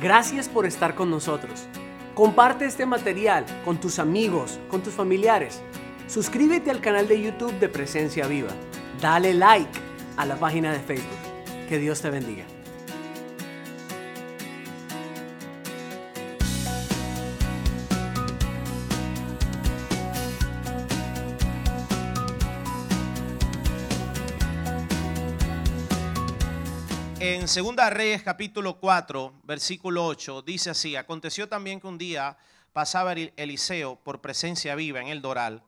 Gracias por estar con nosotros. Comparte este material con tus amigos, con tus familiares. Suscríbete al canal de YouTube de Presencia Viva. Dale like a la página de Facebook. Que Dios te bendiga. En Segunda Reyes capítulo 4, versículo 8, dice así, aconteció también que un día pasaba Eliseo por presencia viva en el Doral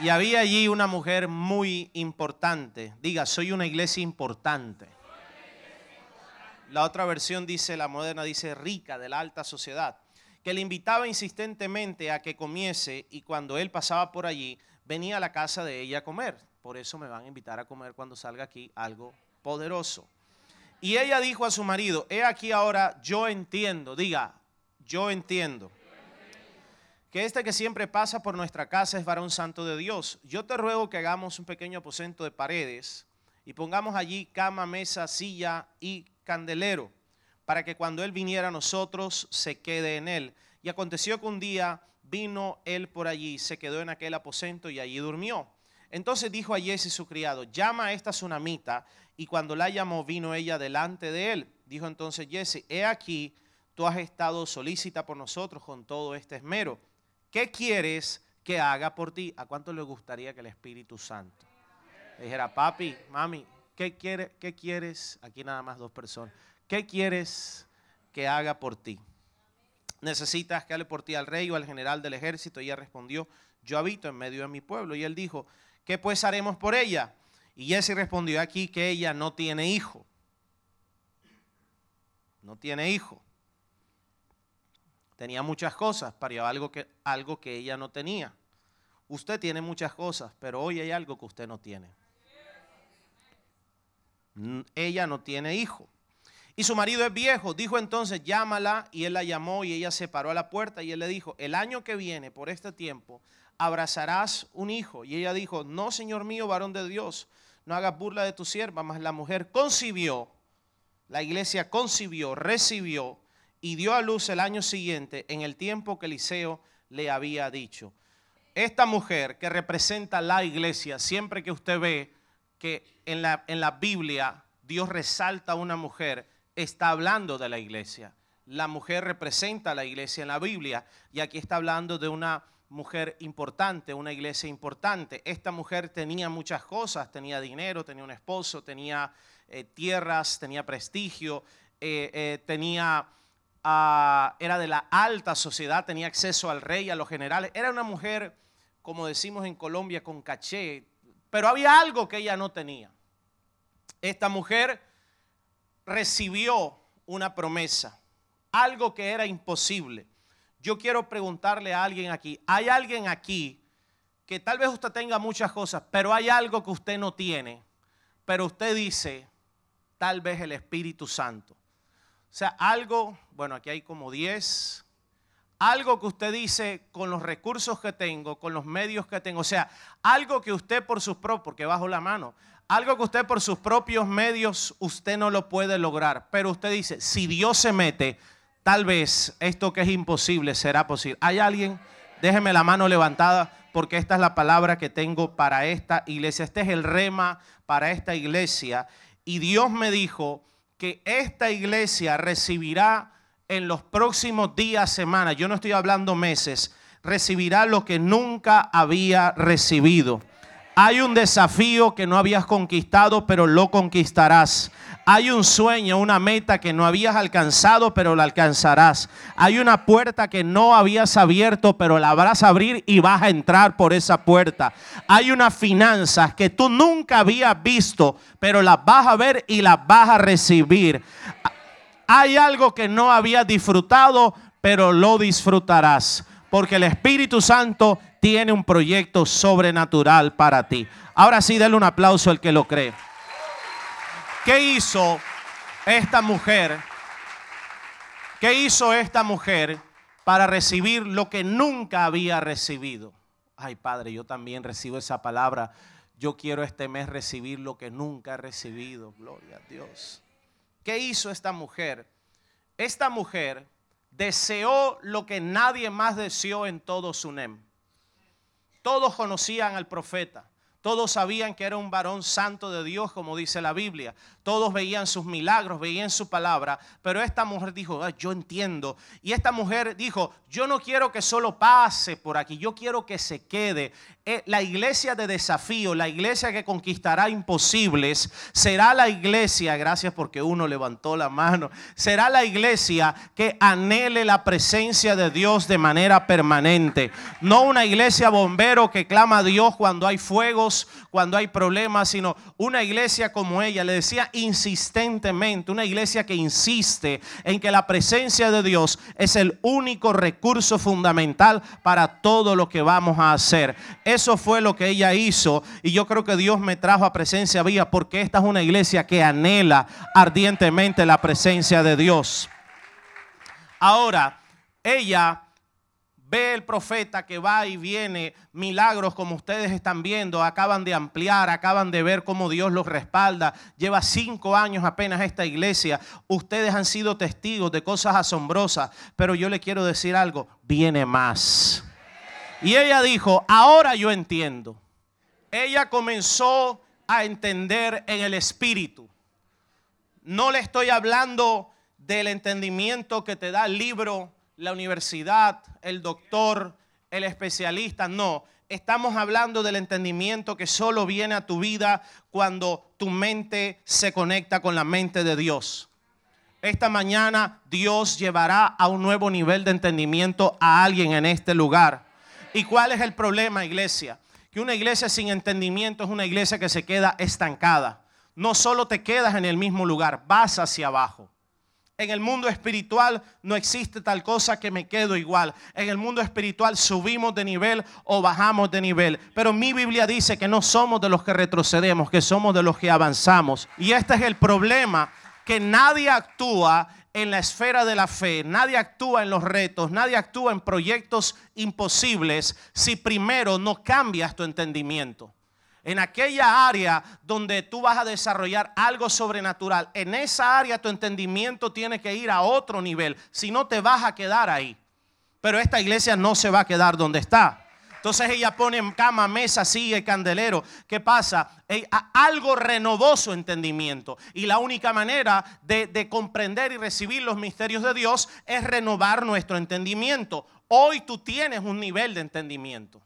y había allí una mujer muy importante. Diga, soy una iglesia importante. La otra versión dice, la moderna dice rica de la alta sociedad, que le invitaba insistentemente a que comiese y cuando él pasaba por allí, venía a la casa de ella a comer. Por eso me van a invitar a comer cuando salga aquí algo poderoso. Y ella dijo a su marido, he aquí ahora yo entiendo, diga, yo entiendo, que este que siempre pasa por nuestra casa es varón santo de Dios. Yo te ruego que hagamos un pequeño aposento de paredes y pongamos allí cama, mesa, silla y candelero, para que cuando él viniera a nosotros se quede en él. Y aconteció que un día vino él por allí, se quedó en aquel aposento y allí durmió. Entonces dijo a Jesse su criado, llama a esta tsunamita. Y cuando la llamó, vino ella delante de él. Dijo entonces Jesse, he aquí, tú has estado solícita por nosotros con todo este esmero. ¿Qué quieres que haga por ti? ¿A cuánto le gustaría que el Espíritu Santo le dijera, papi, mami, ¿qué, quiere, ¿qué quieres? Aquí nada más dos personas. ¿Qué quieres que haga por ti? ¿Necesitas que hable por ti al rey o al general del ejército? Y ella respondió, yo habito en medio de mi pueblo. Y él dijo, ¿qué pues haremos por ella? Y Jesse respondió aquí que ella no tiene hijo. No tiene hijo. Tenía muchas cosas, pero algo que, algo que ella no tenía. Usted tiene muchas cosas, pero hoy hay algo que usted no tiene. Ella no tiene hijo. Y su marido es viejo. Dijo entonces, llámala. Y él la llamó y ella se paró a la puerta y él le dijo, el año que viene, por este tiempo, abrazarás un hijo. Y ella dijo, no, Señor mío, varón de Dios, no hagas burla de tu sierva, mas la mujer concibió, la iglesia concibió, recibió y dio a luz el año siguiente en el tiempo que Eliseo le había dicho. Esta mujer que representa la iglesia, siempre que usted ve que en la, en la Biblia Dios resalta a una mujer, está hablando de la iglesia. La mujer representa a la iglesia en la Biblia y aquí está hablando de una mujer importante, una iglesia importante. Esta mujer tenía muchas cosas, tenía dinero, tenía un esposo, tenía eh, tierras, tenía prestigio, eh, eh, tenía, ah, era de la alta sociedad, tenía acceso al rey, a los generales. Era una mujer, como decimos en Colombia, con caché, pero había algo que ella no tenía. Esta mujer recibió una promesa, algo que era imposible yo quiero preguntarle a alguien aquí, ¿hay alguien aquí que tal vez usted tenga muchas cosas, pero hay algo que usted no tiene, pero usted dice, tal vez el Espíritu Santo? O sea, algo, bueno, aquí hay como 10, algo que usted dice con los recursos que tengo, con los medios que tengo, o sea, algo que usted por sus propios, porque bajo la mano, algo que usted por sus propios medios usted no lo puede lograr, pero usted dice, si Dios se mete, Tal vez esto que es imposible será posible. ¿Hay alguien? Déjeme la mano levantada porque esta es la palabra que tengo para esta iglesia. Este es el rema para esta iglesia. Y Dios me dijo que esta iglesia recibirá en los próximos días, semanas, yo no estoy hablando meses, recibirá lo que nunca había recibido. Hay un desafío que no habías conquistado, pero lo conquistarás. Hay un sueño, una meta que no habías alcanzado, pero la alcanzarás. Hay una puerta que no habías abierto, pero la a abrir y vas a entrar por esa puerta. Hay unas finanzas que tú nunca habías visto, pero las vas a ver y las vas a recibir. Hay algo que no habías disfrutado, pero lo disfrutarás. Porque el Espíritu Santo tiene un proyecto sobrenatural para ti. Ahora sí, denle un aplauso al que lo cree. ¿Qué hizo esta mujer? ¿Qué hizo esta mujer para recibir lo que nunca había recibido? Ay, Padre, yo también recibo esa palabra. Yo quiero este mes recibir lo que nunca he recibido. Gloria a Dios. ¿Qué hizo esta mujer? esta mujer deseó lo que nadie más deseó en todo Sunem. Todos conocían al profeta. Todos sabían que era un varón santo de Dios, como dice la Biblia. Todos veían sus milagros, veían su palabra. Pero esta mujer dijo, yo entiendo. Y esta mujer dijo, yo no quiero que solo pase por aquí, yo quiero que se quede. Eh, la iglesia de desafío, la iglesia que conquistará imposibles, será la iglesia, gracias porque uno levantó la mano, será la iglesia que anhele la presencia de Dios de manera permanente. No una iglesia bombero que clama a Dios cuando hay fuegos, cuando hay problemas, sino una iglesia como ella, le decía insistentemente, una iglesia que insiste en que la presencia de Dios es el único recurso fundamental para todo lo que vamos a hacer. Eso fue lo que ella hizo y yo creo que Dios me trajo a presencia vía porque esta es una iglesia que anhela ardientemente la presencia de Dios. Ahora, ella ve el profeta que va y viene, milagros como ustedes están viendo, acaban de ampliar, acaban de ver cómo Dios los respalda. Lleva cinco años apenas esta iglesia. Ustedes han sido testigos de cosas asombrosas, pero yo le quiero decir algo, viene más. Y ella dijo, ahora yo entiendo. Ella comenzó a entender en el espíritu. No le estoy hablando del entendimiento que te da el libro, la universidad, el doctor, el especialista. No, estamos hablando del entendimiento que solo viene a tu vida cuando tu mente se conecta con la mente de Dios. Esta mañana Dios llevará a un nuevo nivel de entendimiento a alguien en este lugar. ¿Y cuál es el problema, iglesia? Que una iglesia sin entendimiento es una iglesia que se queda estancada. No solo te quedas en el mismo lugar, vas hacia abajo. En el mundo espiritual no existe tal cosa que me quedo igual. En el mundo espiritual subimos de nivel o bajamos de nivel. Pero mi Biblia dice que no somos de los que retrocedemos, que somos de los que avanzamos. Y este es el problema, que nadie actúa en la esfera de la fe, nadie actúa en los retos, nadie actúa en proyectos imposibles si primero no cambias tu entendimiento. En aquella área donde tú vas a desarrollar algo sobrenatural, en esa área tu entendimiento tiene que ir a otro nivel, si no te vas a quedar ahí. Pero esta iglesia no se va a quedar donde está. Entonces ella pone en cama, mesa, silla candelero. ¿Qué pasa? algo renovó su entendimiento. Y la única manera de, comprender y recibir los misterios de Dios es renovar nuestro entendimiento. Hoy tú tienes un nivel de entendimiento.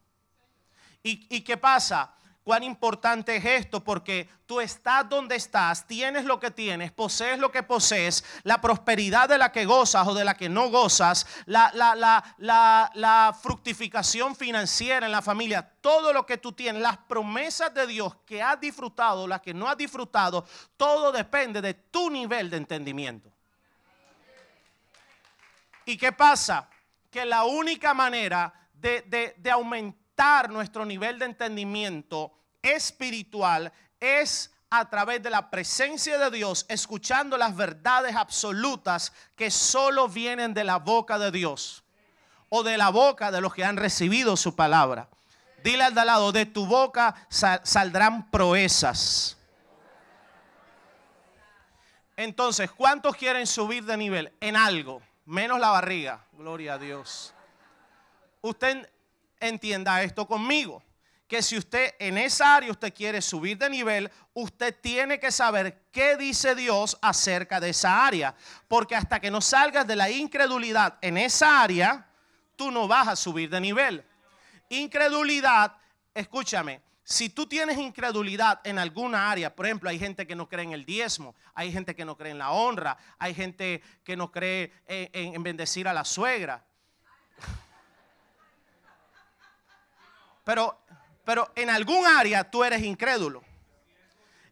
¿Y, y qué pasa? Cuán importante es esto, porque tú estás donde estás, tienes lo que tienes, posees lo que posees, la prosperidad de la que gozas o de la que no gozas, la, la, fructificación financiera en la familia, todo lo que tú tienes, las promesas de Dios que has disfrutado, las que no has disfrutado, todo depende de tu nivel de entendimiento. ¿Y qué pasa? Que la única manera de, de aumentar nuestro nivel de entendimiento espiritual es a través de la presencia de Dios, escuchando las verdades absolutas que solo vienen de la boca de Dios o de la boca de los que han recibido su palabra. Dile al de lado, de tu boca saldrán proezas. Entonces, ¿cuántos quieren subir de nivel en algo? Menos la barriga. Gloria a Dios. Usted entienda esto conmigo. Que si usted en esa área usted quiere subir de nivel, usted tiene que saber qué dice Dios acerca de esa área. Porque hasta que no salgas de la incredulidad en esa área, tú no vas a subir de nivel. Incredulidad, escúchame, si tú tienes incredulidad en alguna área, por ejemplo, hay gente que no cree en el diezmo, hay gente que no cree en la honra, hay gente que no cree en, en bendecir a la suegra. Pero, pero en algún área tú eres incrédulo.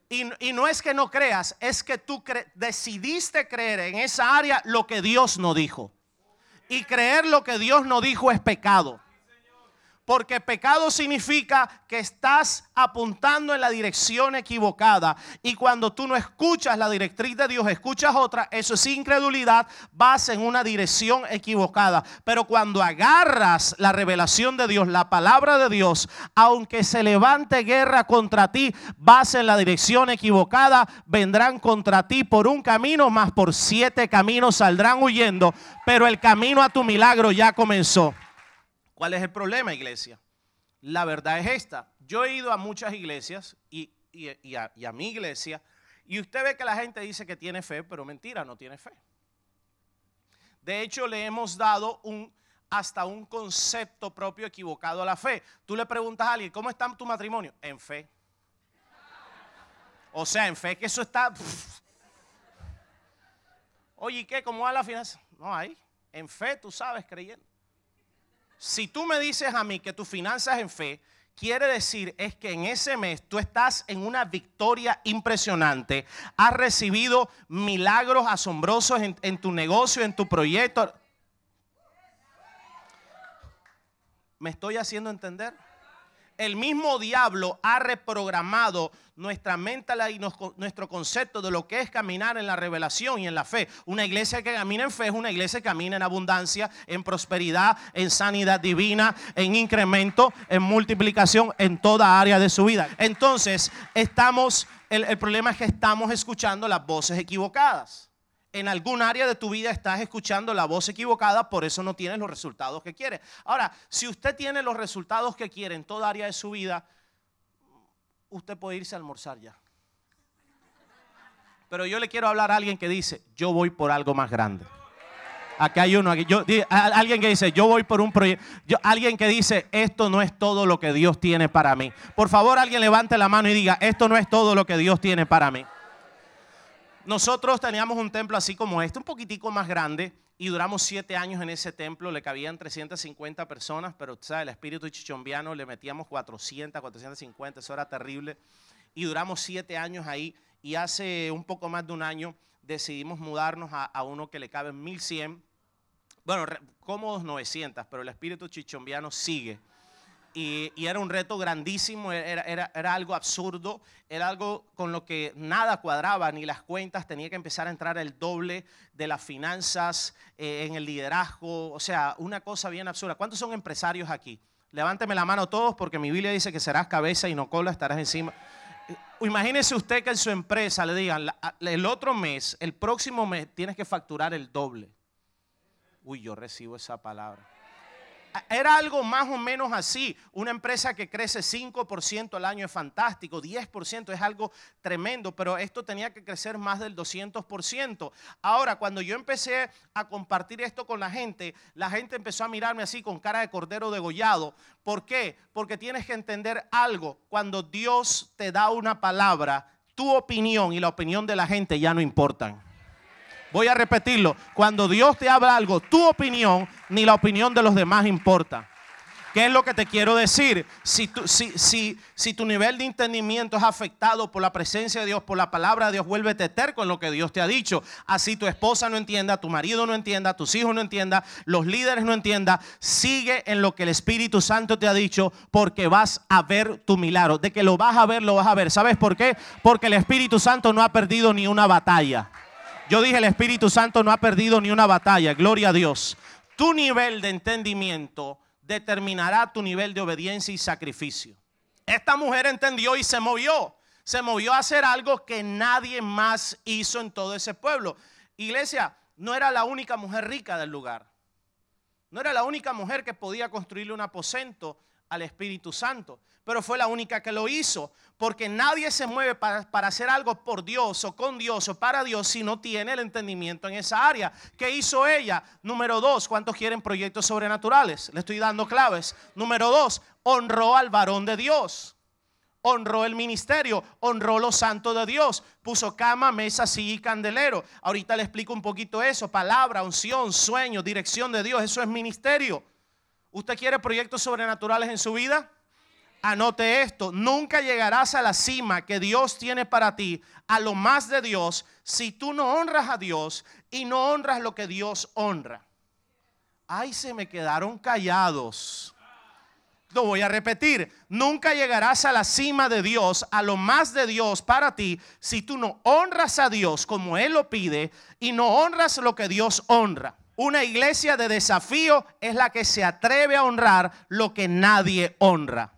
Y, y, no es que no creas, es que tú decidiste creer en esa área lo que Dios no dijo. Y creer lo que Dios no dijo es pecado. Porque pecado significa que estás apuntando en la dirección equivocada. Y cuando tú no escuchas la directriz de Dios, escuchas otra, eso es incredulidad, vas en una dirección equivocada. Pero cuando agarras la revelación de Dios, la palabra de Dios, aunque se levante guerra contra ti, vas en la dirección equivocada, vendrán contra ti por un camino, más por siete caminos saldrán huyendo. Pero el camino a tu milagro ya comenzó. ¿Cuál es el problema, iglesia? La verdad es esta. Yo he ido a muchas iglesias y, a, mi iglesia y usted ve que la gente dice que tiene fe, pero mentira, no tiene fe. De hecho, le hemos dado hasta un concepto propio equivocado a la fe. Tú le preguntas a alguien, ¿cómo está tu matrimonio? En fe. O sea, en fe que eso está... Oye, ¿y qué? ¿Cómo va la finanza? No hay. En fe, tú sabes, creyendo. Si tú me dices a mí que tu finanzas en fe, quiere decir es que en ese mes tú estás en una victoria impresionante, has recibido milagros asombrosos en, en tu negocio, en tu proyecto. ¿Me estoy haciendo entender? El mismo diablo ha reprogramado nuestra mente y nuestro concepto de lo que es caminar en la revelación y en la fe. Una iglesia que camina en fe es una iglesia que camina en abundancia, en prosperidad, en sanidad divina, en incremento, en multiplicación en toda área de su vida. Entonces, estamos, el, el problema es que estamos escuchando las voces equivocadas en algún área de tu vida estás escuchando la voz equivocada, por eso no tienes los resultados que quieres. Ahora, si usted tiene los resultados que quiere en toda área de su vida, usted puede irse a almorzar ya. Pero yo le quiero hablar a alguien que dice, yo voy por algo más grande. Aquí hay uno, aquí, alguien que dice, yo voy por un proyecto. Alguien que dice, esto no es todo lo que Dios tiene para mí. Por favor, alguien levante la mano y diga, esto no es todo lo que Dios tiene para mí. Nosotros teníamos un templo así como este, un poquitico más grande, y duramos siete años en ese templo. Le cabían 350 personas, pero ¿sabes? el espíritu chichombiano le metíamos 400, 450, eso era terrible. Y duramos siete años ahí, y hace un poco más de un año decidimos mudarnos a, a uno que le cabe 1100. Bueno, cómodos 900, pero el espíritu chichombiano sigue y, era un reto grandísimo, era, era, algo absurdo, era algo con lo que nada cuadraba, ni las cuentas, tenía que empezar a entrar el doble de las finanzas eh, en el liderazgo, o sea, una cosa bien absurda. ¿Cuántos son empresarios aquí? Levánteme la mano todos porque mi Biblia dice que serás cabeza y no cola, estarás encima. Eh, imagínese usted que en su empresa le digan, el otro mes, el próximo mes, tienes que facturar el doble. Uy, yo recibo esa palabra era algo más o menos así. Una empresa que crece 5% al año es fantástico, 10% es algo tremendo, pero esto tenía que crecer más del 200%. Ahora, cuando yo empecé a compartir esto con la gente, la gente empezó a mirarme así con cara de cordero degollado. ¿Por qué? Porque tienes que entender algo. Cuando Dios te da una palabra, tu opinión y la opinión de la gente ya no importan. Voy a repetirlo. Cuando Dios te habla algo, tu opinión ni la opinión de los demás importa. ¿Qué es lo que te quiero decir? Si tu, nivel de entendimiento es afectado por la presencia de Dios, por la palabra de Dios, vuélvete terco en lo que Dios te ha dicho. Así tu esposa no entienda, tu marido no entienda, tus hijos no entiendan, los líderes no entiendan. Sigue en lo que el Espíritu Santo te ha dicho porque vas a ver tu milagro. De que lo vas a ver, lo vas a ver. ¿Sabes por qué? Porque el Espíritu Santo no ha perdido ni una batalla. Yo dije, el Espíritu Santo no ha perdido ni una batalla, gloria a Dios. Tu nivel de entendimiento determinará tu nivel de obediencia y sacrificio. Esta mujer entendió y se movió. Se movió a hacer algo que nadie más hizo en todo ese pueblo. Iglesia, no era la única mujer rica del lugar. No era la única mujer que podía construirle un aposento al Espíritu Santo, pero fue la única que lo hizo, porque nadie se mueve para, hacer algo por Dios o con Dios o para Dios si no tiene el entendimiento en esa área. ¿Qué hizo ella? Número dos, ¿cuántos quieren proyectos sobrenaturales? Le estoy dando claves. Número dos, honró al varón de Dios. Honró el ministerio, honró los santos de Dios, puso cama, mesa, silla y candelero. Ahorita le explico un poquito eso, palabra, unción, sueño, dirección de Dios, eso es ministerio. ¿Usted quiere proyectos sobrenaturales en su vida? Anote esto, nunca llegarás a la cima que Dios tiene para ti, a lo más de Dios, si tú no honras a Dios y no honras lo que Dios honra. Ay, se me quedaron callados. Lo voy a repetir. Nunca llegarás a la cima de Dios, a lo más de Dios para ti, si tú no honras a Dios como Él lo pide y no honras lo que Dios honra. Una iglesia de desafío es la que se atreve a honrar lo que nadie honra.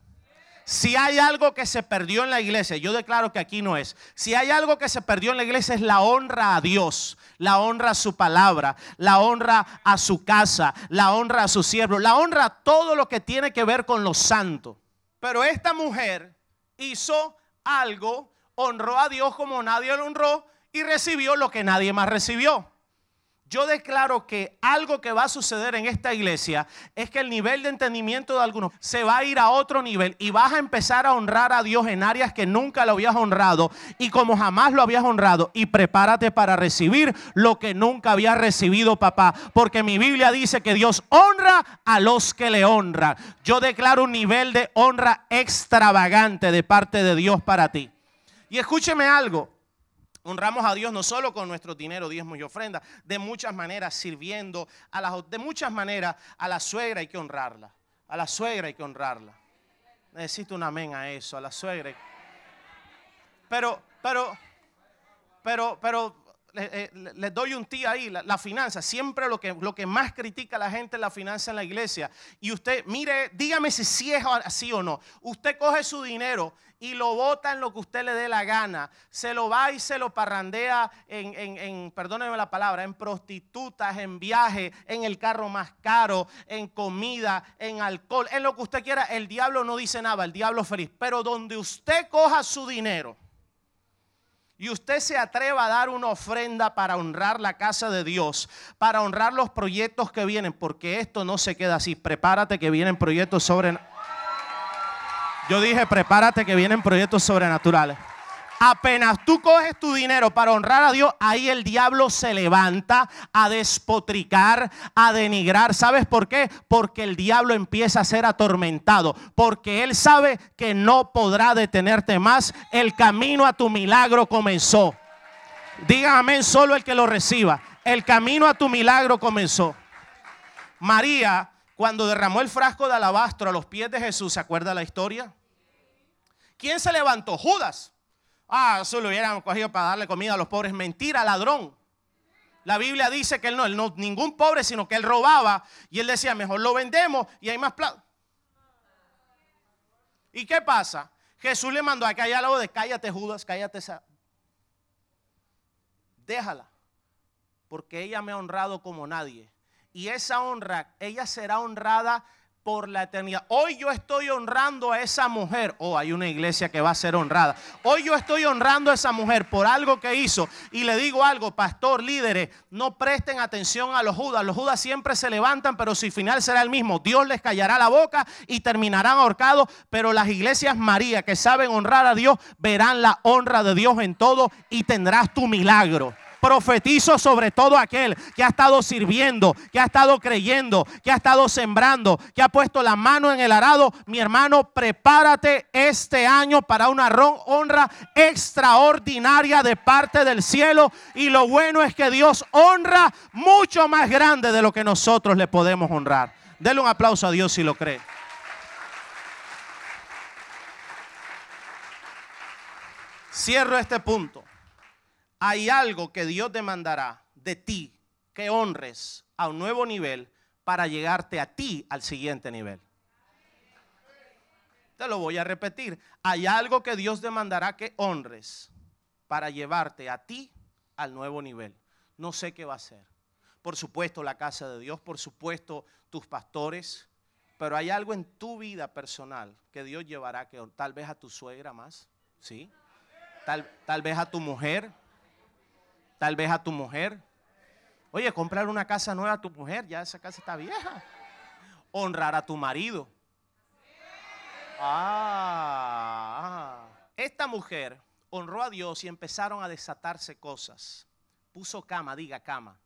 Si hay algo que se perdió en la iglesia, yo declaro que aquí no es. Si hay algo que se perdió en la iglesia es la honra a Dios, la honra a su palabra, la honra a su casa, la honra a su siervo, la honra a todo lo que tiene que ver con lo santo. Pero esta mujer hizo algo, honró a Dios como nadie lo honró y recibió lo que nadie más recibió. Yo declaro que algo que va a suceder en esta iglesia es que el nivel de entendimiento de algunos se va a ir a otro nivel y vas a empezar a honrar a Dios en áreas que nunca lo habías honrado y como jamás lo habías honrado. Y prepárate para recibir lo que nunca habías recibido, papá. Porque mi Biblia dice que Dios honra a los que le honran. Yo declaro un nivel de honra extravagante de parte de Dios para ti. Y escúcheme algo. Honramos a Dios no solo con nuestro dinero, diezmos y ofrenda, de muchas maneras sirviendo, a las, de muchas maneras a la suegra hay que honrarla. A la suegra hay que honrarla. Necesito un amén a eso, a la suegra. Pero, pero, pero, pero, eh, les doy un tía ahí, la, finanza. Siempre lo que, lo que más critica a la gente es la finanza en la iglesia. Y usted, mire, dígame si sí es así o no. Usted coge su dinero y lo bota en lo que usted le dé la gana. Se lo va y se lo parrandea en, en, la palabra, en prostitutas, en viaje, en el carro más caro, en comida, en alcohol, en lo que usted quiera. El diablo no dice nada, el diablo feliz. Pero donde usted coja su dinero y usted se atreva a dar una ofrenda para honrar la casa de Dios, para honrar los proyectos que vienen, porque esto no se queda así. Prepárate que vienen proyectos sobre yo dije, prepárate que vienen proyectos sobrenaturales. Apenas tú coges tu dinero para honrar a Dios, ahí el diablo se levanta a despotricar, a denigrar. ¿Sabes por qué? Porque el diablo empieza a ser atormentado. Porque él sabe que no podrá detenerte más. El camino a tu milagro comenzó. Diga amén solo el que lo reciba. El camino a tu milagro comenzó. María, cuando derramó el frasco de alabastro a los pies de Jesús, ¿se acuerda la historia? ¿Quién se levantó? Judas. Ah, eso lo hubieran cogido para darle comida a los pobres. Mentira, ladrón. La Biblia dice que él no, él no, ningún pobre, sino que él robaba. Y él decía, mejor lo vendemos y hay más plata. ¿Y qué pasa? Jesús le mandó a callar algo de cállate Judas, cállate esa. Déjala, porque ella me ha honrado como nadie. Y esa honra, ella será honrada por la eternidad. Hoy yo estoy honrando a esa mujer. Oh, hay una iglesia que va a ser honrada. Hoy yo estoy honrando a esa mujer por algo que hizo. Y le digo algo, pastor, líderes, no presten atención a los judas. Los judas siempre se levantan, pero su final será el mismo. Dios les callará la boca y terminarán ahorcados. Pero las iglesias María que saben honrar a Dios, verán la honra de Dios en todo y tendrás tu milagro. Profetizo sobre todo aquel que ha estado sirviendo, que ha estado creyendo, que ha estado sembrando, que ha puesto la mano en el arado. Mi hermano, prepárate este año para una honra extraordinaria de parte del cielo. Y lo bueno es que Dios honra mucho más grande de lo que nosotros le podemos honrar. Dele un aplauso a Dios si lo cree. Cierro este punto hay algo que Dios demandará de ti que honres a un nuevo nivel para llegarte a ti al siguiente nivel. Te lo voy a repetir. Hay algo que Dios demandará que honres para llevarte a ti al nuevo nivel. No sé qué va a ser. Por supuesto la casa de Dios, por supuesto tus pastores, pero hay algo en tu vida personal que Dios llevará que tal vez a tu suegra más, ¿sí? Tal, tal vez a tu mujer, tal vez a tu mujer. Oye, comprar una casa nueva a tu mujer, ya esa casa está vieja. Honrar a tu marido. Ah, esta mujer honró a Dios y empezaron a desatarse cosas. Puso cama, diga cama.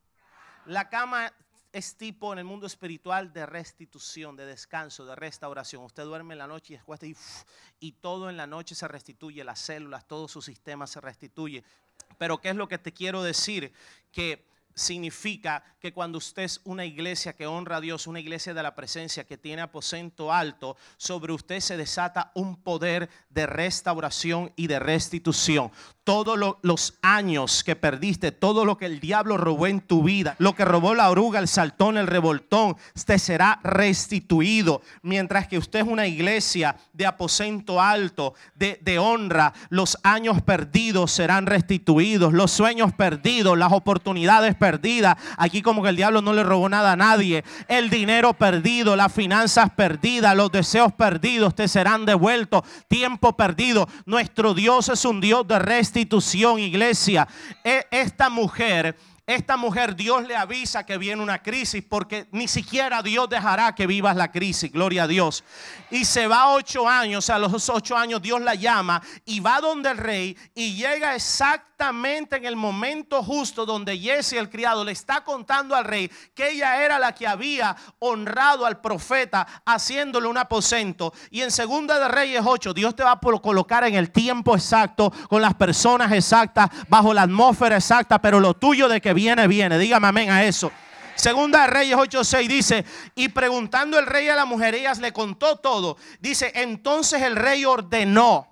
La cama es tipo en el mundo espiritual de restitución, de descanso, de restauración. Usted duerme en la noche y después y, y todo en la noche se restituye, las células, todo su sistema se restituye. Pero ¿qué es lo que te quiero decir? Que significa que cuando usted es una iglesia que honra a Dios, una iglesia de la presencia que tiene aposento alto, sobre usted se desata un poder de restauración y de restitución. Todos los años que perdiste, todo lo que el diablo robó en tu vida, lo que robó la oruga, el saltón, el revoltón, te será restituido. Mientras que usted es una iglesia de aposento alto, de, de honra, los años perdidos serán restituidos, los sueños perdidos, las oportunidades perdidas. Aquí como que el diablo no le robó nada a nadie. El dinero perdido, las finanzas perdidas, los deseos perdidos te serán devueltos. Tiempo perdido. Nuestro Dios es un Dios de restitución, iglesia. E, esta mujer esta mujer Dios le avisa que viene una crisis porque ni siquiera Dios dejará que vivas la crisis, gloria a Dios. Y se va ocho años, a los ocho años Dios la llama y va donde el rey y llega exactamente en el momento justo donde Jesse el criado le está contando al rey que ella era la que había honrado al profeta haciéndole un aposento. Y en segunda de Reyes 8 Dios te va a colocar en el tiempo exacto, con las personas exactas, bajo la atmósfera exacta, pero lo tuyo de que viene, viene. Dígame amén a eso. Segunda de Reyes 8:6 dice, y preguntando el rey a las mujeres, le contó todo. Dice, entonces el rey ordenó.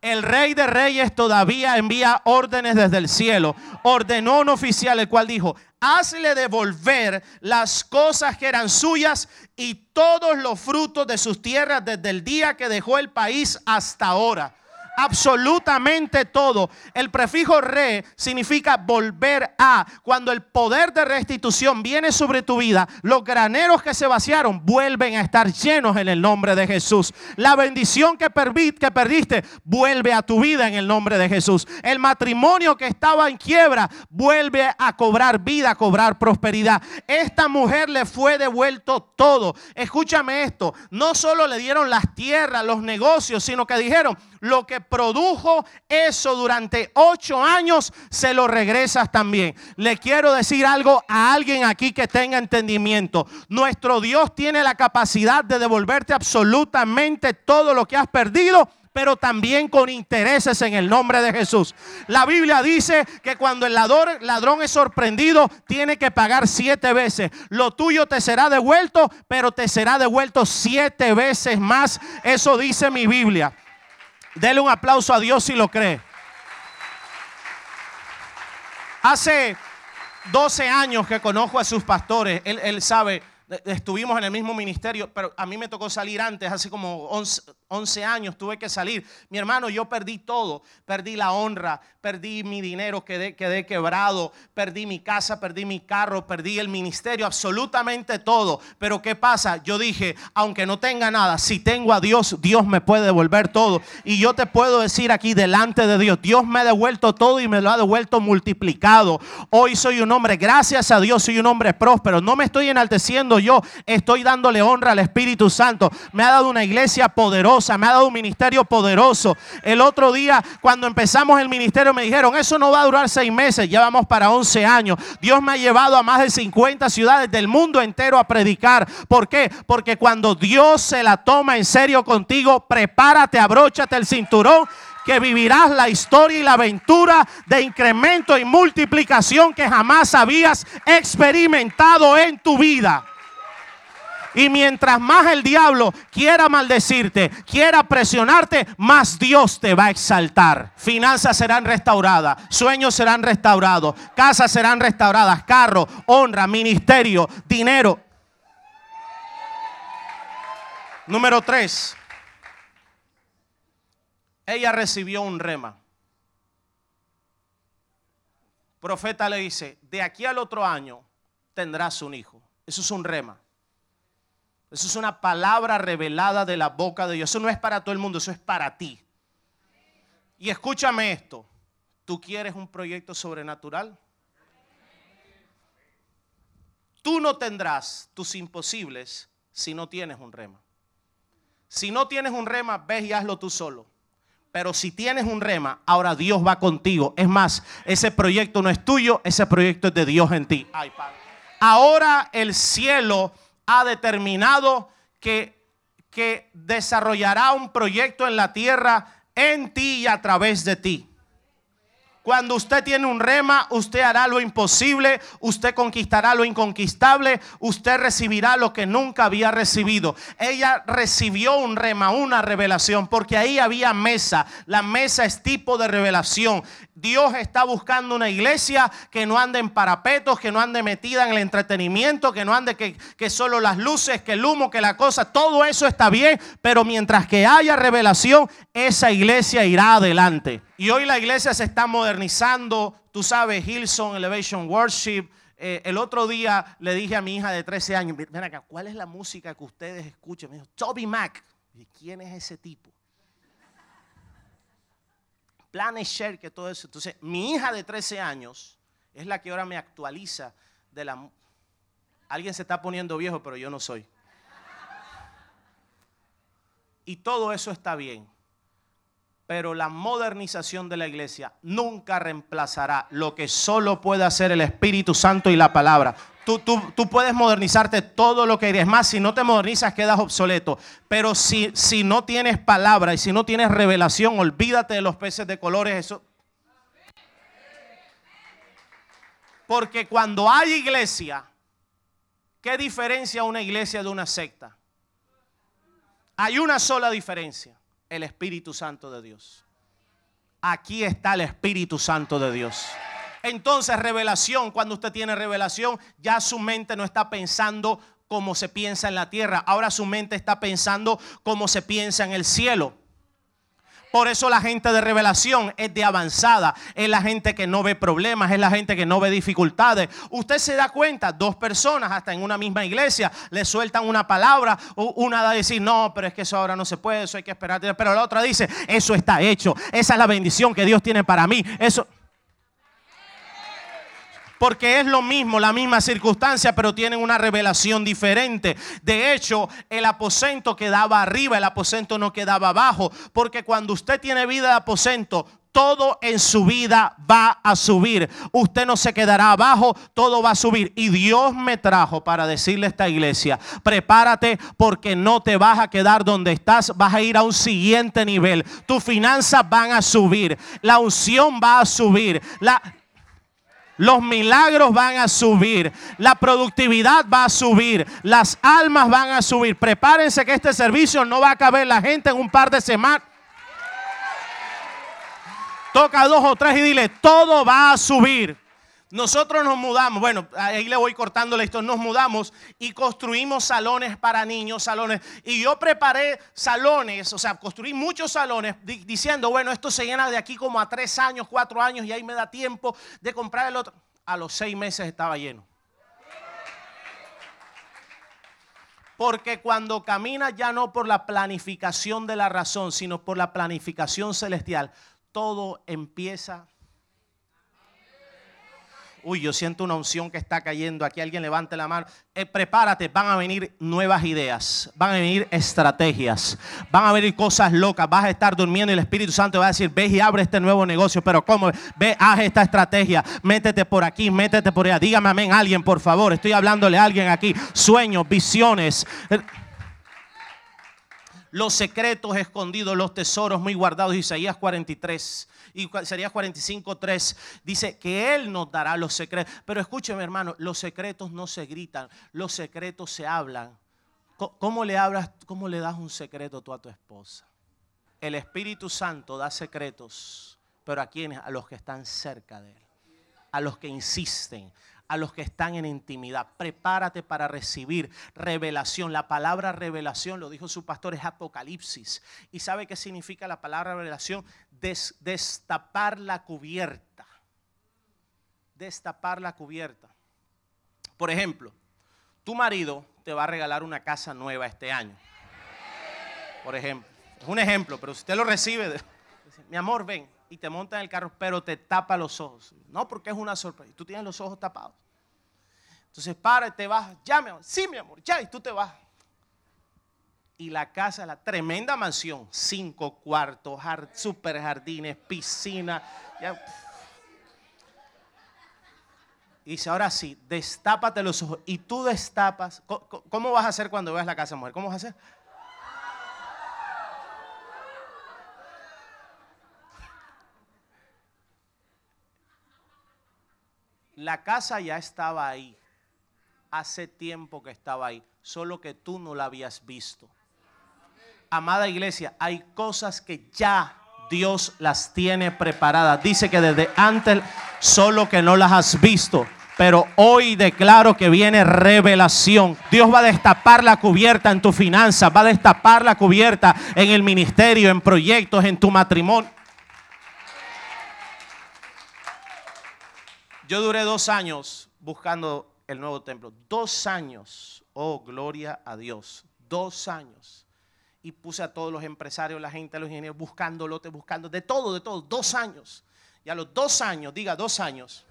El rey de reyes todavía envía órdenes desde el cielo. Ordenó un oficial el cual dijo, hazle devolver las cosas que eran suyas y todos los frutos de sus tierras desde el día que dejó el país hasta ahora absolutamente todo. El prefijo re significa volver a. Cuando el poder de restitución viene sobre tu vida, los graneros que se vaciaron vuelven a estar llenos en el nombre de Jesús. La bendición que, perdiste vuelve a tu vida en el nombre de Jesús. El matrimonio que estaba en quiebra vuelve a cobrar vida, a cobrar prosperidad. Esta mujer le fue devuelto todo. Escúchame esto, no solo le dieron las tierras, los negocios, sino que dijeron, lo que produjo eso durante ocho años, se lo regresas también. Le quiero decir algo a alguien aquí que tenga entendimiento. Nuestro Dios tiene la capacidad de devolverte absolutamente todo lo que has perdido pero también con intereses en el nombre de Jesús. La Biblia dice que cuando el ladrón, ladrón, es sorprendido, tiene que pagar siete veces. Lo tuyo te será devuelto, pero te será devuelto siete veces más. Eso dice mi Biblia. Dele un aplauso a Dios si lo cree. Hace 12 años que conozco a sus pastores. Él, sabe estuvimos en el mismo ministerio, pero a mí me tocó salir antes, hace como 11, años tuve que salir. Mi hermano, yo perdí todo, perdí la honra, perdí mi dinero, quedé quebrado, perdí mi casa, perdí mi carro, perdí el ministerio, absolutamente todo. Pero ¿qué pasa? Yo dije, aunque no tenga nada, si tengo a Dios, Dios me puede devolver todo. Y yo te puedo decir aquí delante de Dios, Dios me ha devuelto todo y me lo ha devuelto multiplicado. Hoy soy un hombre, gracias a Dios, soy un hombre próspero. No me estoy enalteciendo yo estoy dándole honra al Espíritu Santo. Me ha dado una iglesia poderosa, me ha dado un ministerio poderoso. El otro día, cuando empezamos el ministerio, me dijeron, eso no va a durar seis meses, ya vamos para 11 años. Dios me ha llevado a más de 50 ciudades del mundo entero a predicar. ¿Por qué? Porque cuando Dios se la toma en serio contigo, prepárate, abróchate el cinturón que vivirás la historia y la aventura de incremento y multiplicación que jamás habías experimentado en tu vida. Y mientras más el diablo quiera maldecirte, quiera presionarte, más Dios te va a exaltar. Finanzas serán restauradas, sueños serán restaurados, casas serán restauradas, carro, honra, ministerio, dinero. Número tres. Ella recibió un rema. Profeta le dice, de aquí al otro año tendrás un hijo. Eso es un rema. Eso es una palabra revelada de la boca de Dios. Eso no es para todo el mundo, eso es para ti. Y escúchame esto. ¿Tú quieres un proyecto sobrenatural? Tú no tendrás tus imposibles si no tienes un rema. Si no tienes un rema, ves y hazlo tú solo. Pero si tienes un rema, ahora Dios va contigo. Es más, ese proyecto no es tuyo, ese proyecto es de Dios en ti. Ahora el cielo ha determinado que, que desarrollará un proyecto en la tierra en ti y a través de ti. Cuando usted tiene un rema, usted hará lo imposible, usted conquistará lo inconquistable, usted recibirá lo que nunca había recibido. Ella recibió un rema, una revelación, porque ahí había mesa. La mesa es tipo de revelación. Dios está buscando una iglesia que no ande en parapetos, que no ande metida en el entretenimiento, que no ande que, que solo las luces, que el humo, que la cosa, todo eso está bien, pero mientras que haya revelación, esa iglesia irá adelante. Y hoy la iglesia se está modernizando, tú sabes, Hillsong, Elevation Worship. Eh, el otro día le dije a mi hija de 13 años, ven acá, ¿cuál es la música que ustedes escuchan? Me dijo, Toby Mac. ¿Y quién es ese tipo? Planes Share, que todo eso. Entonces, mi hija de 13 años es la que ahora me actualiza de la... Alguien se está poniendo viejo, pero yo no soy. Y todo eso está bien. Pero la modernización de la iglesia nunca reemplazará lo que solo puede hacer el Espíritu Santo y la palabra. Tú, tú, puedes modernizarte todo lo que eres. Más, si no te modernizas, quedas obsoleto. Pero si, si no tienes palabra y si no tienes revelación, olvídate de los peces de colores. Eso. Porque cuando hay iglesia, ¿qué diferencia una iglesia de una secta? Hay una sola diferencia el Espíritu Santo de Dios. Aquí está el Espíritu Santo de Dios. Entonces, revelación, cuando usted tiene revelación, ya su mente no está pensando como se piensa en la tierra, ahora su mente está pensando como se piensa en el cielo. Por eso la gente de revelación es de avanzada, es la gente que no ve problemas, es la gente que no ve dificultades. Usted se da cuenta, dos personas hasta en una misma iglesia le sueltan una palabra, una da a decir, no, pero es que eso ahora no se puede, eso hay que esperar, pero la otra dice, eso está hecho, esa es la bendición que Dios tiene para mí. Eso porque es lo mismo, la misma circunstancia, pero tienen una revelación diferente. De hecho, el aposento quedaba arriba, el aposento no quedaba abajo, porque cuando usted tiene vida de aposento, todo en su vida va a subir. Usted no se quedará abajo, todo va a subir. Y Dios me trajo para decirle a esta iglesia, prepárate porque no te vas a quedar donde estás, vas a ir a un siguiente nivel. Tus finanzas van a subir, la unción va a subir, la, los milagros van a subir, la productividad va a subir, las almas van a subir. Prepárense que este servicio no va a caber la gente en un par de semanas. Toca dos o tres y dile, todo va a subir. Nosotros nos mudamos, bueno, ahí le voy cortando la historia, nos mudamos y construimos salones para niños, salones. Y yo preparé salones, o sea, construí muchos salones diciendo, bueno, esto se llena de aquí como a tres años, cuatro años y ahí me da tiempo de comprar el otro. A los seis meses estaba lleno. Porque cuando caminas ya no por la planificación de la razón, sino por la planificación celestial, todo empieza Uy, yo siento una unción que está cayendo. Aquí alguien levante la mano. Eh, prepárate, van a venir nuevas ideas, van a venir estrategias, van a venir cosas locas. Vas a estar durmiendo y el Espíritu Santo va a decir: Ve y abre este nuevo negocio. Pero ¿cómo? Ve, haz esta estrategia. Métete por aquí, métete por allá. Dígame amén, alguien, por favor. Estoy hablándole a alguien aquí. Sueños, visiones los secretos escondidos, los tesoros muy guardados. Isaías 43 y sería 45.3, dice que Él nos dará los secretos. Pero escúcheme hermano, los secretos no se gritan, los secretos se hablan. ¿Cómo le hablas, cómo le das un secreto tú a tu esposa? El Espíritu Santo da secretos, pero a quienes, a los que están cerca de Él, a los que insisten, a los que están en intimidad. Prepárate para recibir revelación. La palabra revelación, lo dijo su pastor, es apocalipsis. ¿Y sabe qué significa la palabra revelación? destapar la cubierta. Destapar la cubierta. Por ejemplo, tu marido te va a regalar una casa nueva este año. Por ejemplo. Es un ejemplo, pero si usted lo recibe, mi amor, ven y te monta en el carro, pero te tapa los ojos. No, porque es una sorpresa. Tú tienes los ojos tapados. Entonces para y te vas. Ya, mi amor. Sí, mi amor. Ya, y tú te vas. Y la casa, la tremenda mansión. Cinco cuartos, super jardines, piscina. Y dice, ahora sí, destápate los ojos. Y tú destapas. ¿Cómo vas a hacer cuando veas la casa, mujer? ¿Cómo vas a hacer? La casa ya estaba ahí. Hace tiempo que estaba ahí, solo que tú no la habías visto. Amada iglesia, hay cosas que ya Dios las tiene preparadas. Dice que desde antes, solo que no las has visto. Pero hoy declaro que viene revelación. Dios va a destapar la cubierta en tu finanza, va a destapar la cubierta en el ministerio, en proyectos, en tu matrimonio. Yo duré dos años buscando el nuevo templo. Dos años. Oh, gloria a Dios. Dos años y puse a todos los empresarios, la gente, los ingenieros, buscando lotes, buscando, de todo, de todo, dos años. Y a los dos años, diga dos años,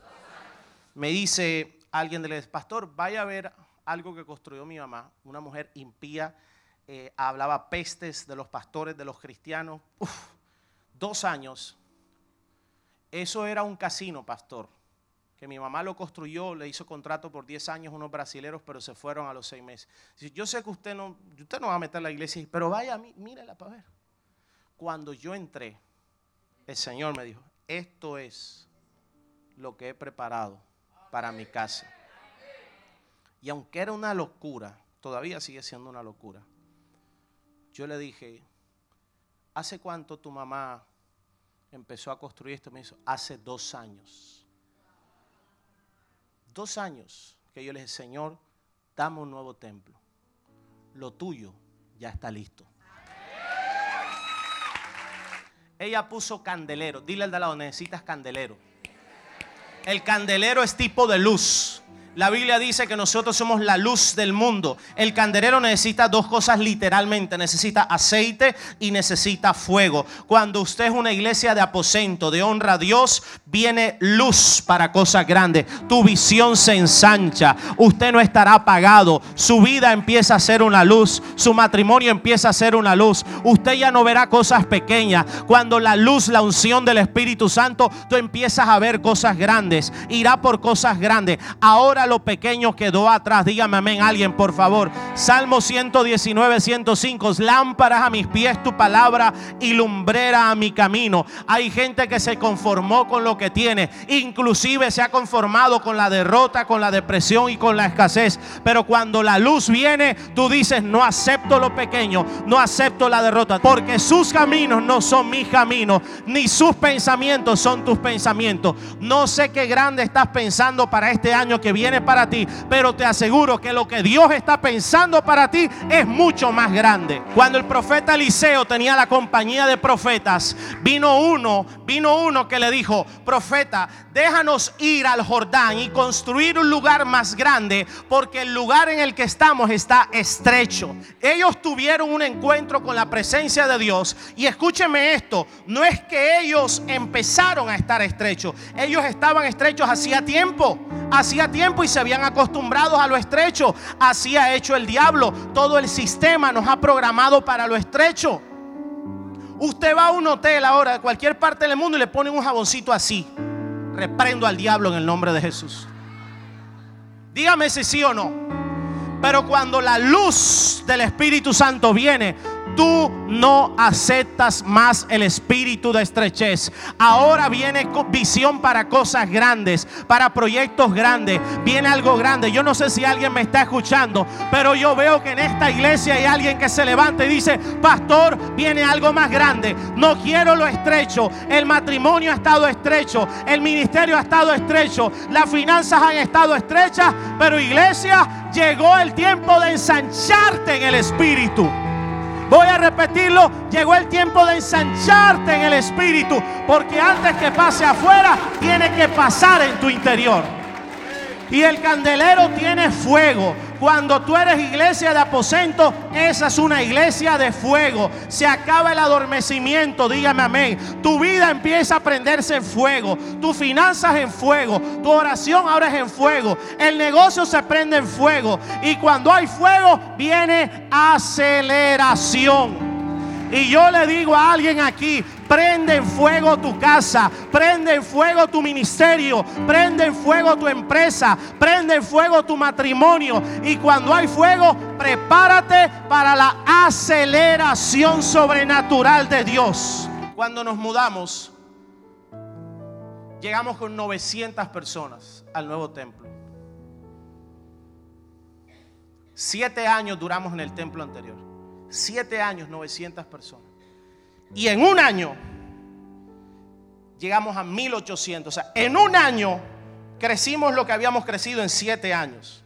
me dice alguien del pastor, vaya a ver algo que construyó mi mamá, una mujer impía, eh, hablaba pestes de los pastores, de los cristianos. dos años. Eso era un casino, pastor que mi mamá lo construyó, le hizo contrato por 10 años unos brasileros, pero se fueron a los 6 meses. Yo sé que usted no, usted no va a meter la iglesia, pero vaya, mírela para ver. Cuando yo entré, el Señor me dijo, esto es lo que he preparado para mi casa. Y aunque era una locura, todavía sigue siendo una locura. Yo le dije, ¿hace cuánto tu mamá empezó a construir esto? Me dijo, hace dos años dos años que yo le dije, Señor, dame un nuevo templo. Lo tuyo ya está listo. Ella puso candelero. Dile al de lado, necesitas candelero. El candelero es tipo de luz. La Biblia dice que nosotros somos la luz del mundo. El candelero necesita dos cosas literalmente. Necesita aceite y necesita fuego. Cuando usted es una iglesia de aposento, de honra a Dios, viene luz para cosas grandes. Tu visión se ensancha. Usted no estará apagado. Su vida empieza a ser una luz. Su matrimonio empieza a ser una luz. Usted ya no verá cosas pequeñas. Cuando la luz, la unción del Espíritu Santo, tú empiezas a ver cosas grandes. Irá por cosas grandes. Ahora lo pequeño quedó atrás. Dígame amén alguien, por favor. Salmo 119, 105. Lámparas a mis pies tu palabra y lumbrera a mi camino. Hay gente que se conformó con lo que tiene. Inclusive se ha conformado con la derrota, con la depresión y con la escasez. Pero cuando la luz viene, tú dices, no acepto lo pequeño, no acepto la derrota. Porque sus caminos no son mis caminos, ni sus pensamientos son tus pensamientos. No sé qué grande estás pensando para este año que viene para ti, pero te aseguro que lo que Dios está pensando para ti es mucho más grande. Cuando el profeta Eliseo tenía la compañía de profetas, vino uno, vino uno que le dijo, profeta, déjanos ir al Jordán y construir un lugar más grande, porque el lugar en el que estamos está estrecho. Ellos tuvieron un encuentro con la presencia de Dios y escúcheme esto, no es que ellos empezaron a estar estrechos, ellos estaban estrechos hacía tiempo, hacía tiempo y se habían acostumbrado a lo estrecho. Así ha hecho el diablo. Todo el sistema nos ha programado para lo estrecho. Usted va a un hotel ahora de cualquier parte del mundo y le ponen un jaboncito así. Reprendo al diablo en el nombre de Jesús. Dígame si sí o no. Pero cuando la luz del Espíritu Santo viene, tú no aceptas más el espíritu de estrechez. Ahora viene visión para cosas grandes, para proyectos grandes. Viene algo grande. Yo no sé si alguien me está escuchando, pero yo veo que en esta iglesia hay alguien que se levanta y dice, pastor, viene algo más grande. No quiero lo estrecho. El matrimonio ha estado estrecho. El ministerio ha estado estrecho. Las finanzas han estado estrechas. Pero iglesia, llegó el tiempo de ensancharte en el espíritu. Voy a repetirlo, llegó el tiempo de ensancharte en el espíritu, porque antes que pase afuera, tiene que pasar en tu interior. Y el candelero tiene fuego. Cuando tú eres iglesia de aposento, esa es una iglesia de fuego. Se acaba el adormecimiento, dígame amén. Tu vida empieza a prenderse en fuego. Tus finanzas en fuego. Tu oración ahora es en fuego. El negocio se prende en fuego. Y cuando hay fuego, viene aceleración. Y yo le digo a alguien aquí, prende en fuego tu casa, prende en fuego tu ministerio, prende en fuego tu empresa, prende en fuego tu matrimonio. Y cuando hay fuego, prepárate para la aceleración sobrenatural de Dios. Cuando nos mudamos, llegamos con 900 personas al nuevo templo. Siete años duramos en el templo anterior. Siete años, 900 personas. Y en un año llegamos a 1800. O sea, en un año crecimos lo que habíamos crecido en siete años.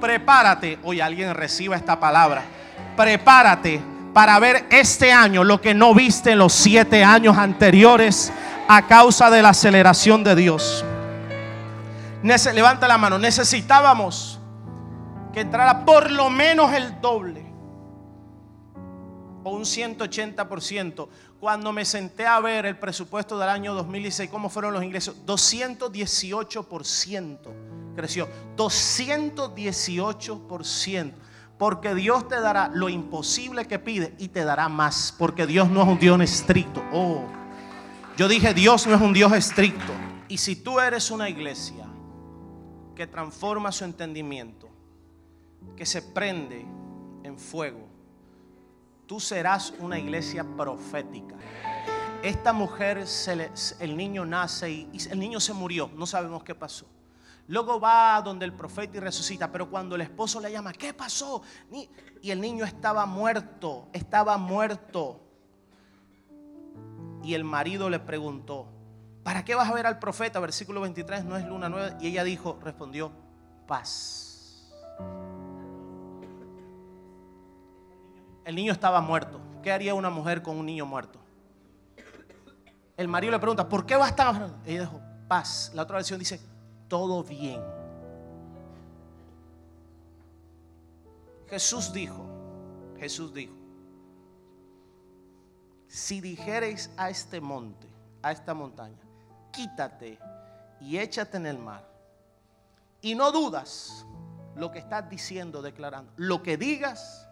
Prepárate, hoy alguien reciba esta palabra. Prepárate para ver este año lo que no viste en los siete años anteriores a causa de la aceleración de Dios. levanta la mano. Necesitábamos que entrara por lo menos el doble un 180%. Cuando me senté a ver el presupuesto del año 2016, cómo fueron los ingresos, 218% creció. 218%. Porque Dios te dará lo imposible que pide y te dará más. Porque Dios no es un Dios estricto. Oh, yo dije, Dios no es un Dios estricto. Y si tú eres una iglesia que transforma su entendimiento, que se prende en fuego, tú serás una iglesia profética. Esta mujer, el niño nace y el niño se murió. No sabemos qué pasó. Luego va donde el profeta y resucita, pero cuando el esposo le llama, ¿qué pasó? Y el niño estaba muerto, estaba muerto. Y el marido le preguntó, ¿para qué vas a ver al profeta? Versículo 23, no es luna nueva. Y ella dijo, respondió, paz. El niño estaba muerto. ¿Qué haría una mujer con un niño muerto? El marido le pregunta, ¿por qué va a estar? Ella dijo, paz. La otra versión dice, todo bien. Jesús dijo, Jesús dijo, si dijereis a este monte, a esta montaña, quítate y échate en el mar, y no dudas lo que estás diciendo, declarando, lo que digas,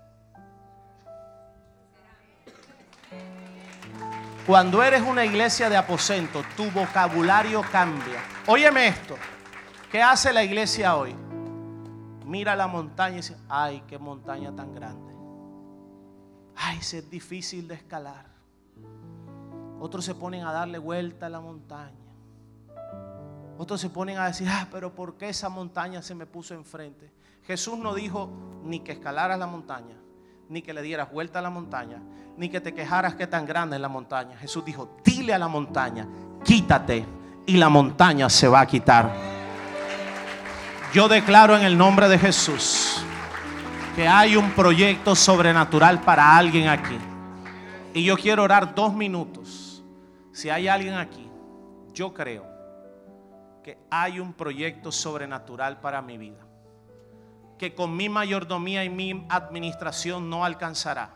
cuando eres una iglesia de aposento, tu vocabulario cambia. Óyeme esto. ¿Qué hace la iglesia hoy? Mira la montaña y dice, ay, qué montaña tan grande. Ay, es difícil de escalar. Otros se ponen a darle vuelta a la montaña. Otros se ponen a decir, ah, pero ¿por qué esa montaña se me puso enfrente? Jesús no dijo ni que escalaras la montaña, ni que le dieras vuelta a la montaña, ni que te quejaras que tan grande es la montaña. Jesús dijo, dile a la montaña, quítate y la montaña se va a quitar. Yo declaro en el nombre de Jesús que hay un proyecto sobrenatural para alguien aquí. Y yo quiero orar dos minutos. Si hay alguien aquí, yo creo que hay un proyecto sobrenatural para mi vida. Que con mi mayordomía y mi administración no alcanzará.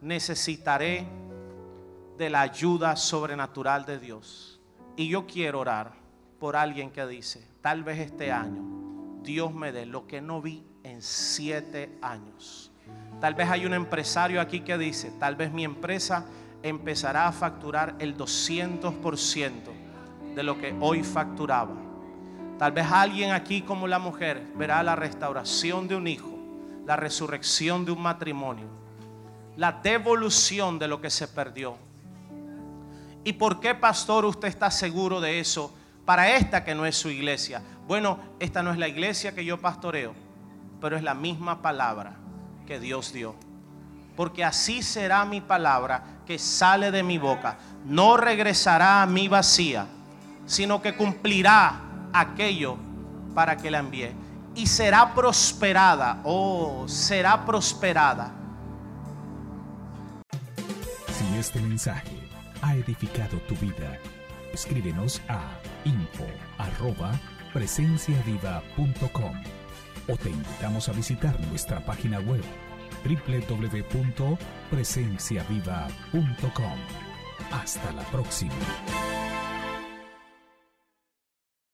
Necesitaré de la ayuda sobrenatural de Dios. Y yo quiero orar por alguien que dice, tal vez este año Dios me dé lo que no vi en siete años. Tal vez hay un empresario aquí que dice, tal vez mi empresa empezará a facturar el 200% de lo que hoy facturaba. Tal vez alguien aquí como la mujer verá la restauración de un hijo, la resurrección de un matrimonio, la devolución de lo que se perdió. ¿Y por qué, pastor, usted está seguro de eso? para esta que no es su iglesia. Bueno, esta no es la iglesia que yo pastoreo, pero es la misma palabra que Dios dio. Porque así será mi palabra que sale de mi boca. No regresará a mí vacía, sino que cumplirá aquello para que la envíe. Y será prosperada, oh, será prosperada. Si este mensaje ha edificado tu vida, escríbenos a info arroba presenciaviva.com o te invitamos a visitar nuestra página web www.presenciaviva.com. Hasta la próxima.